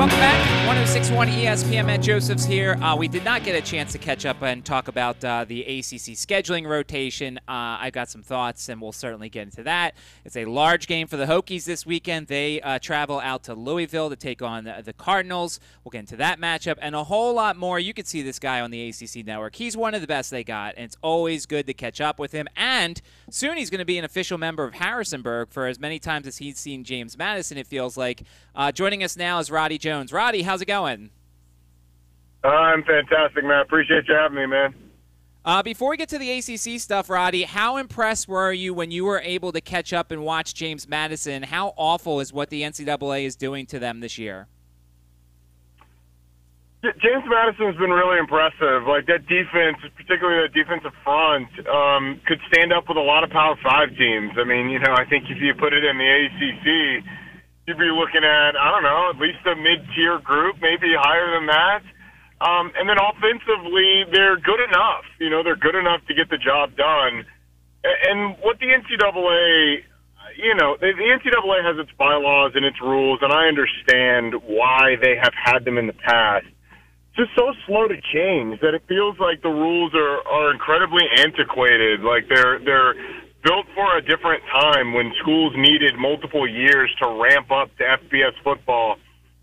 Welcome back. 1061 ESPN Matt Josephs here. Uh, we did not get a chance to catch up and talk about uh, the ACC scheduling rotation. Uh, I've got some thoughts, and we'll certainly get into that. It's a large game for the Hokies this weekend. They uh, travel out to Louisville to take on the, the, Cardinals. We'll get into that matchup and a whole lot more. You can see this guy on the ACC network. He's one of the best they got, and it's always good to catch up with him. And soon he's going to be an official member of Harrisonburg for as many times as he's seen James Madison, it feels like. Uh, joining us now is Roddy Jones. Roddy, how's it going? I'm fantastic, man. Appreciate you having me, man. Uh, before we get to the ACC stuff, Roddy, how impressed were you when you were able to catch up and watch James Madison? How awful is what the NCAA is doing to them this year? James Madison's been really impressive. Like that defense, particularly that defensive front, um, could stand up with a lot of Power Five teams. I mean, you know, I think if you put it in the ACC, you'd be looking at I don't know, at least a mid-tier group, maybe higher than that. Um, and then offensively, they're good enough. You know, they're good enough to get the job done. And what the NCAA, you know, the NCAA has its bylaws and its rules, and I understand why they have had them in the past just so slow to change that it feels like the rules are are incredibly antiquated. Like they're they're built for a different time when schools needed multiple years to ramp up to FBS football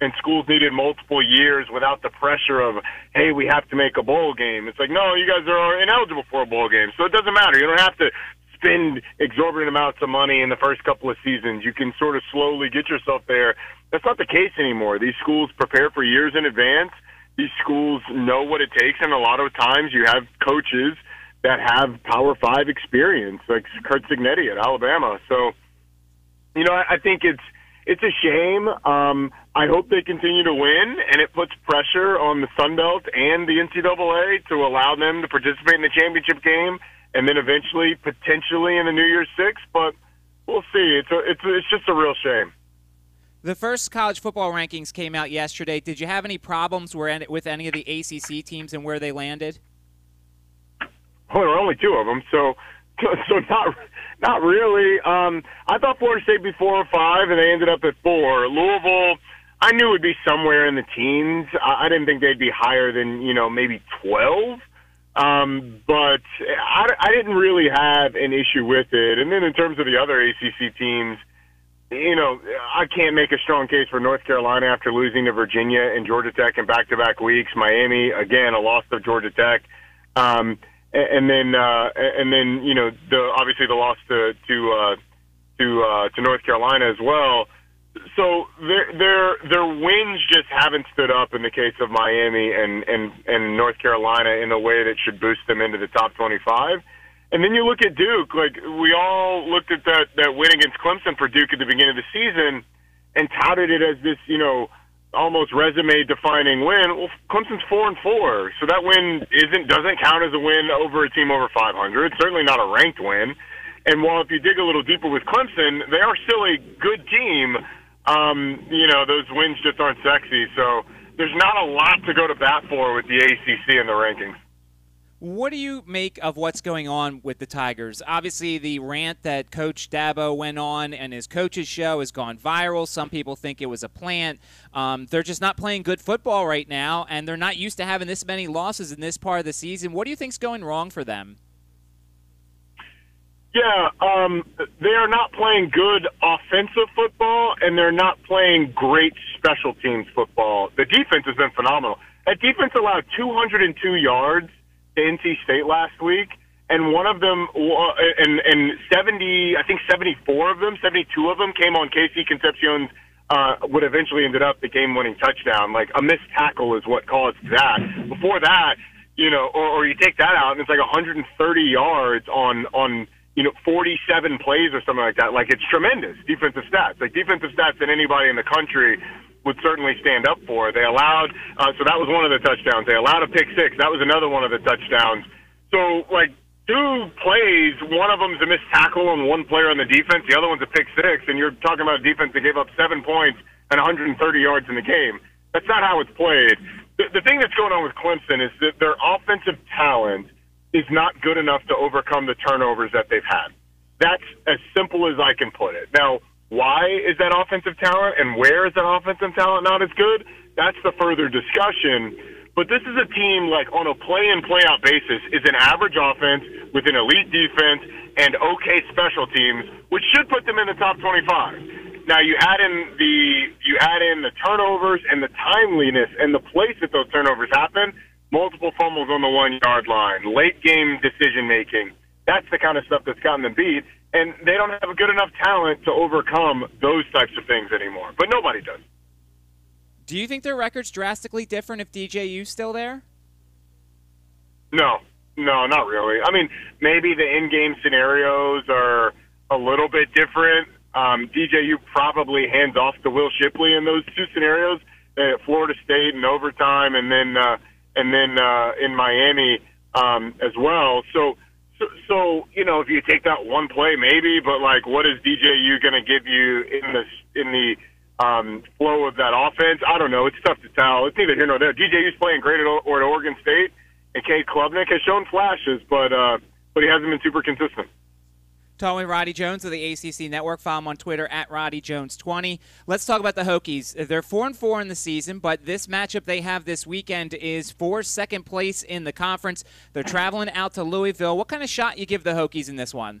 and schools needed multiple years without the pressure of, hey, we have to make a bowl game. It's like, no, you guys are ineligible for a bowl game. So it doesn't matter. You don't have to spend exorbitant amounts of money in the first couple of seasons. You can sort of slowly get yourself there. That's not the case anymore. These schools prepare for years in advance these schools know what it takes, and a lot of times you have coaches that have Power Five experience, like Curt Cignetti at Alabama. So, you know, I, I think it's it's a shame. Um, I hope they continue to win, and it puts pressure on the Sun Belt and the NCAA to allow them to participate in the championship game, and then eventually, potentially, in the New Year's Six. But we'll see. It's a, it's a, it's just a real shame. The first college football rankings came out yesterday. Did you have any problems with any of the ACC teams and where they landed? Oh, there were only two of them, so so not not really. Um, I thought Florida State be four or five, and they ended up at four. Louisville, I knew would be somewhere in the teens. I, I didn't think they'd be higher than you know maybe twelve. Um, but I, I didn't really have an issue with it. And then in terms of the other ACC teams you know, I can't make a strong case for North Carolina after losing to Virginia and Georgia Tech in back-to-back weeks. Miami, again, a loss to Georgia Tech, um, and then uh, and then you know the obviously the loss to to uh, to uh, to North Carolina as well. So their their their wins just haven't stood up in the case of Miami and and and North Carolina in a way that should boost them into the top 25. And then you look at Duke, like we all looked at that that win against Clemson for Duke at the beginning of the season and touted it as this, you know, almost resume defining win. Well, Clemson's four and four, so that win isn't doesn't count as a win over a team over 500. It's certainly not a ranked win. And while if you dig a little deeper with Clemson, they are still a good team. Um, you know, those wins just aren't sexy. So there's not a lot to go to bat for with the ACC and the rankings. What do you make of what's going on with the Tigers? Obviously, the rant that Coach Dabo went on and his coach's show has gone viral. Some people think it was a plant. Um, they're just not playing good football right now, and they're not used to having this many losses in this part of the season. What do you think's going wrong for them? Yeah, um, they are not playing good offensive football, and they're not playing great special teams football. The defense has been phenomenal. That defense allowed 202 yards NC State last week, and one of them, and and seventy, I think seventy four of them, seventy two of them came on KC Concepcion's uh, what eventually ended up the game winning touchdown. Like a missed tackle is what caused that. Before that, you know, or, or you take that out and it's like 130 yards on on you know 47 plays or something like that. Like it's tremendous defensive stats. Like defensive stats that anybody in the country would certainly stand up for. They allowed, uh, so that was one of the touchdowns. They allowed a pick six. That was another one of the touchdowns. So, like, two plays, one of them's a missed tackle on one player on the defense, the other one's a pick six, and you're talking about a defense that gave up seven points and 130 yards in the game. That's not how it's played. The, the thing that's going on with Clemson is that their offensive talent is not good enough to overcome the turnovers that they've had. That's as simple as I can put it. Now, Why is that offensive talent and where is that offensive talent not as good? That's the further discussion. But this is a team like on a play in play out basis is an average offense with an elite defense and okay special teams, which should put them in the top 25. Now you add in the you add in the turnovers and the timeliness and the place that those turnovers happen, multiple fumbles on the one yard line, late game decision making. That's the kind of stuff that's gotten them beat, and they don't have a good enough talent to overcome those types of things anymore. But nobody does. Do you think their record's drastically different if DJU's still there? No, no, not really. I mean, maybe the in-game scenarios are a little bit different. Um, DJU probably hands off to Will Shipley in those two scenarios, uh, Florida State in overtime, and then uh, and then uh, in Miami um, as well. So, so, you know, if you take that one play, maybe, but like, what is DJU going to give you in the in the um, flow of that offense. I don't know. It's tough to tell. It's neither here nor there. DJU's playing great at, or at Oregon State, and Cade Klubnik has shown flashes, but uh, but he hasn't been super consistent. Talking with Roddy Jones of the ACC Network. Follow him on Twitter at Roddy Jones20. Let's talk about the Hokies. They're four and four in the season, but this matchup they have this weekend is for second place in the conference. They're traveling out to Louisville. What kind of shot you give the Hokies in this one?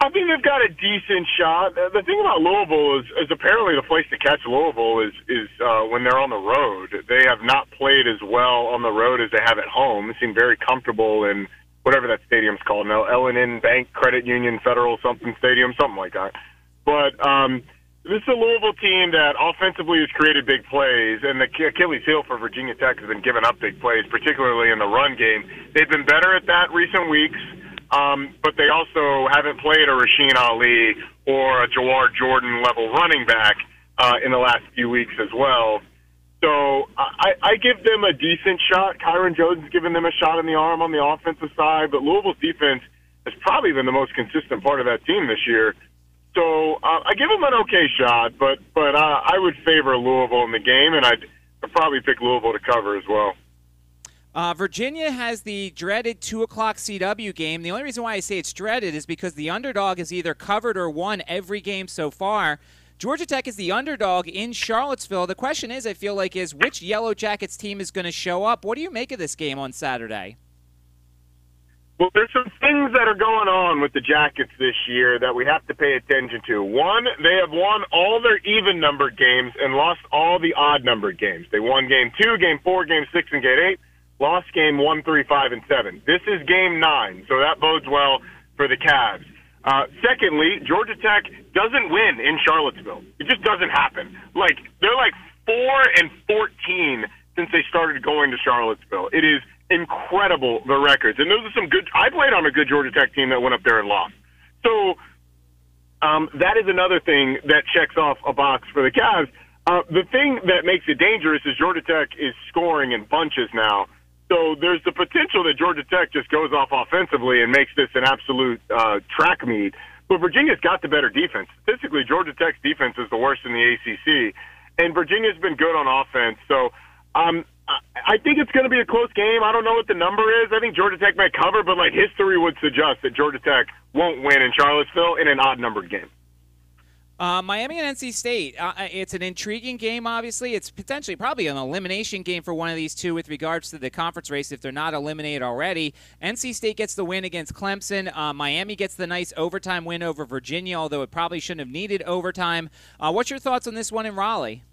I think they've got a decent shot. The thing about Louisville is, is apparently the place to catch Louisville is is uh, when they're on the road. They have not played as well on the road as they have at home. They seem very comfortable in whatever that stadium's called now, L&N Bank Credit Union Federal something stadium, something like that. But um, this is a Louisville team that offensively has created big plays, and the Achilles heel for Virginia Tech has been giving up big plays, particularly in the run game. They've been better at that recent weeks. Um, but they also haven't played a Rasheen Ali or a Jawhar Jordan level running back uh, in the last few weeks as well. So I, I give them a decent shot. Kyron Drones has given them a shot in the arm on the offensive side, but Louisville's defense has probably been the most consistent part of that team this year. So uh, I give them an okay shot, but but uh, I would favor Louisville in the game, and I'd, I'd probably pick Louisville to cover as well. Uh, Virginia has the dreaded 2 o'clock CW game. The only reason why I say it's dreaded is because the underdog has either covered or won every game so far. Georgia Tech is the underdog in Charlottesville. The question is, I feel like, is which Yellow Jackets team is going to show up? What do you make of this game on Saturday? Well, there's some things that are going on with the Jackets this year that we have to pay attention to. One, they have won all their even numbered games and lost all the odd numbered games. They won game two, game four, game six, and game eight lost game one, three, five, and seven. This is game nine, so that bodes well for the Cavs. Uh, secondly, Georgia Tech doesn't win in Charlottesville. It just doesn't happen. Like they're like four and fourteen since they started going to Charlottesville. It is incredible the records, and those are some good. I played on a good Georgia Tech team that went up there and lost. So um, that is another thing that checks off a box for the Cavs. Uh, the thing that makes it dangerous is Georgia Tech is scoring in bunches now. So there's the potential that Georgia Tech just goes off offensively and makes this an absolute uh, track meet. But Virginia's got the better defense. Statistically, Georgia Tech's defense is the worst in the ACC, and Virginia's been good on offense. So um, I think it's going to be a close game. I don't know what the number is. I think Georgia Tech might cover, but like history would suggest that Georgia Tech won't win in Charlottesville in an odd numbered game. Uh, Miami and NC State. Uh, uh, it's an intriguing game, obviously. It's potentially probably an elimination game for one of these two with regards to the conference race if they're not eliminated already. NC State gets the win against Clemson. Uh, Miami gets the nice overtime win over Virginia, although it probably shouldn't have needed overtime. Uh, what's your thoughts on this one in Raleigh?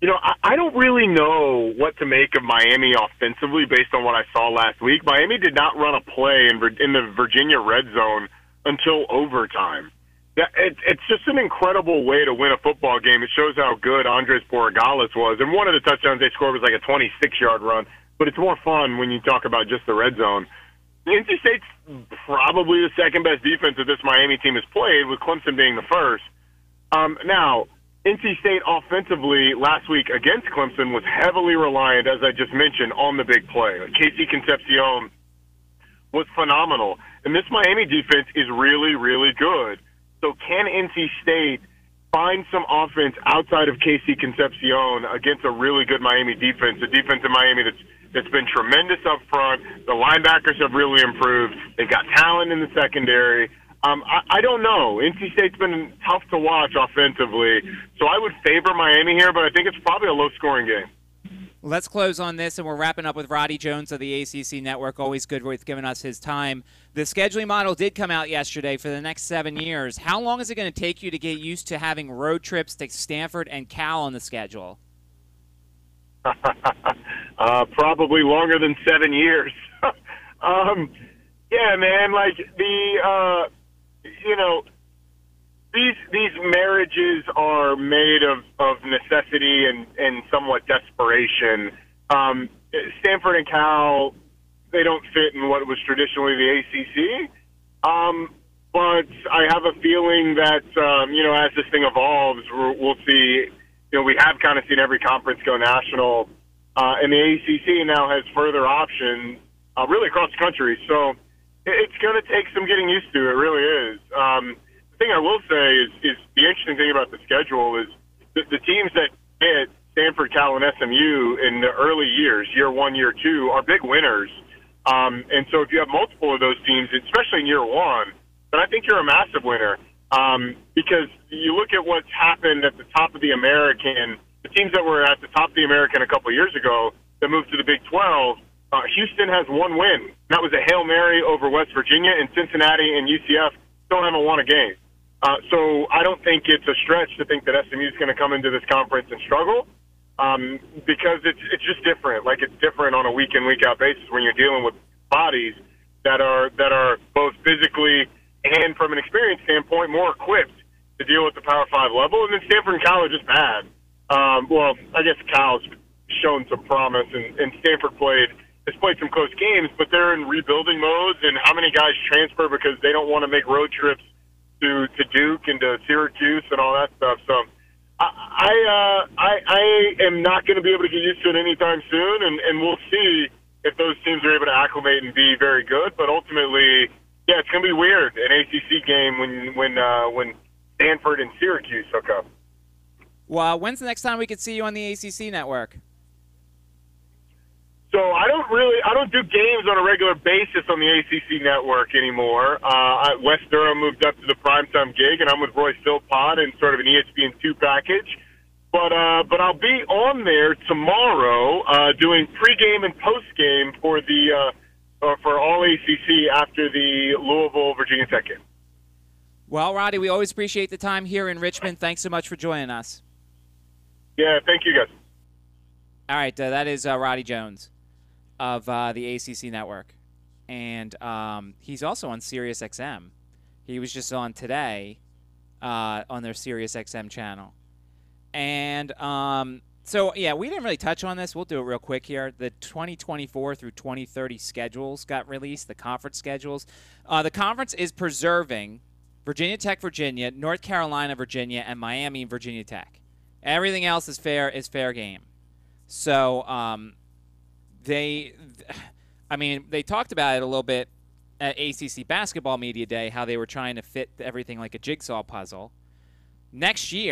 You know, I, don't really know what to make of Miami offensively based on what I saw last week. Miami did not run a play in the Virginia red zone until overtime. It, it's just an incredible way to win a football game. It shows how good Andres Borregales was, and one of the touchdowns they scored was like a 26-yard run. But it's more fun when you talk about just the red zone. NC State's probably the second best defense that this Miami team has played, with Clemson being the first. Um, now, NC State offensively last week against Clemson was heavily reliant, as I just mentioned, on the big play. Like KC Concepcion was phenomenal, and this Miami defense is really, really good. So can NC State find some offense outside of KC Concepcion against a really good Miami defense, a defense in Miami that's that's been tremendous up front. The linebackers have really improved. They've got talent in the secondary. Um, I, I don't know. NC State's been tough to watch offensively, so I would favor Miami here, but I think it's probably a low-scoring game. Let's close on this, and we're wrapping up with Roddy Jones of the ACC Network. Always good with giving us his time. The scheduling model did come out yesterday for the next seven years. How long is it going to take you to get used to having road trips to Stanford and Cal on the schedule? uh, probably longer than seven years. um, yeah, man. Like the, uh, you know, these these marriages are made of of necessity and and somewhat desperation. Um, Stanford and Cal, they don't fit in what was traditionally the ACC. Um, but I have a feeling that um, you know, as this thing evolves, we'll, see. You know, we have kind of seen every conference go national, uh, and the ACC now has further options, uh, really across the country. So it's going to take some getting used to. It really is. Um, thing I will say is, is the interesting thing about the schedule is the, the teams that hit Stanford, Cal, and SMU in the early years, year one, year two, are big winners. Um, and so if you have multiple of those teams, especially in year one, then I think you're a massive winner. Um, because you look at what's happened at the top of the American, the teams that were at the top of the American a couple of years ago that moved to the Big 12, uh, Houston has one win. That was a Hail Mary over West Virginia, and Cincinnati and UCF still haven't won a game. Uh, so I don't think it's a stretch to think that SMU is going to come into this conference and struggle um, because it's it's just different. Like it's different on a week in week out basis when you're dealing with bodies that are that are both physically and from an experience standpoint more equipped to deal with the Power Five level. And then Stanford and Cal are just bad. Um, well, I guess Cal's shown some promise, and, and Stanford played has played some close games, but they're in rebuilding modes. And how many guys transfer because they don't want to make road trips to to Duke and to Syracuse and all that stuff. So I I uh, I, I am not going to be able to get used to it anytime soon, and and we'll see if those teams are able to acclimate and be very good. But ultimately, yeah, it's going to be weird an ACC game when when uh, when Stanford and Syracuse hook up. Well, when's the next time we could see you on the ACC network? So I don't really, I don't do games on a regular basis on the ACC network anymore. Uh, Wes Durham moved up to the primetime gig, and I'm with Roy Philpott in sort of an ESPN two package. But uh, but I'll be on there tomorrow uh, doing pregame and postgame for the uh, uh, for all ACC after the Louisville Virginia Tech game. Well, Roddy, we always appreciate the time here in Richmond. Thanks so much for joining us. Yeah, thank you guys. All right, uh, that is uh, Roddy Jones of uh, the ACC network, and um, he's also on Sirius XM. He was just on today uh, on their Sirius XM channel, and um, so yeah, we didn't really touch on this. We'll do it real quick here. The 2024 through 2030 schedules got released. The conference schedules. Uh, the conference is preserving Virginia Tech, Virginia, North Carolina, Virginia, and Miami, Virginia Tech. Everything else is fair is fair game. So um, they, I mean, they talked about it a little bit at ACC Basketball Media Day, how they were trying to fit everything like a jigsaw puzzle. Next year,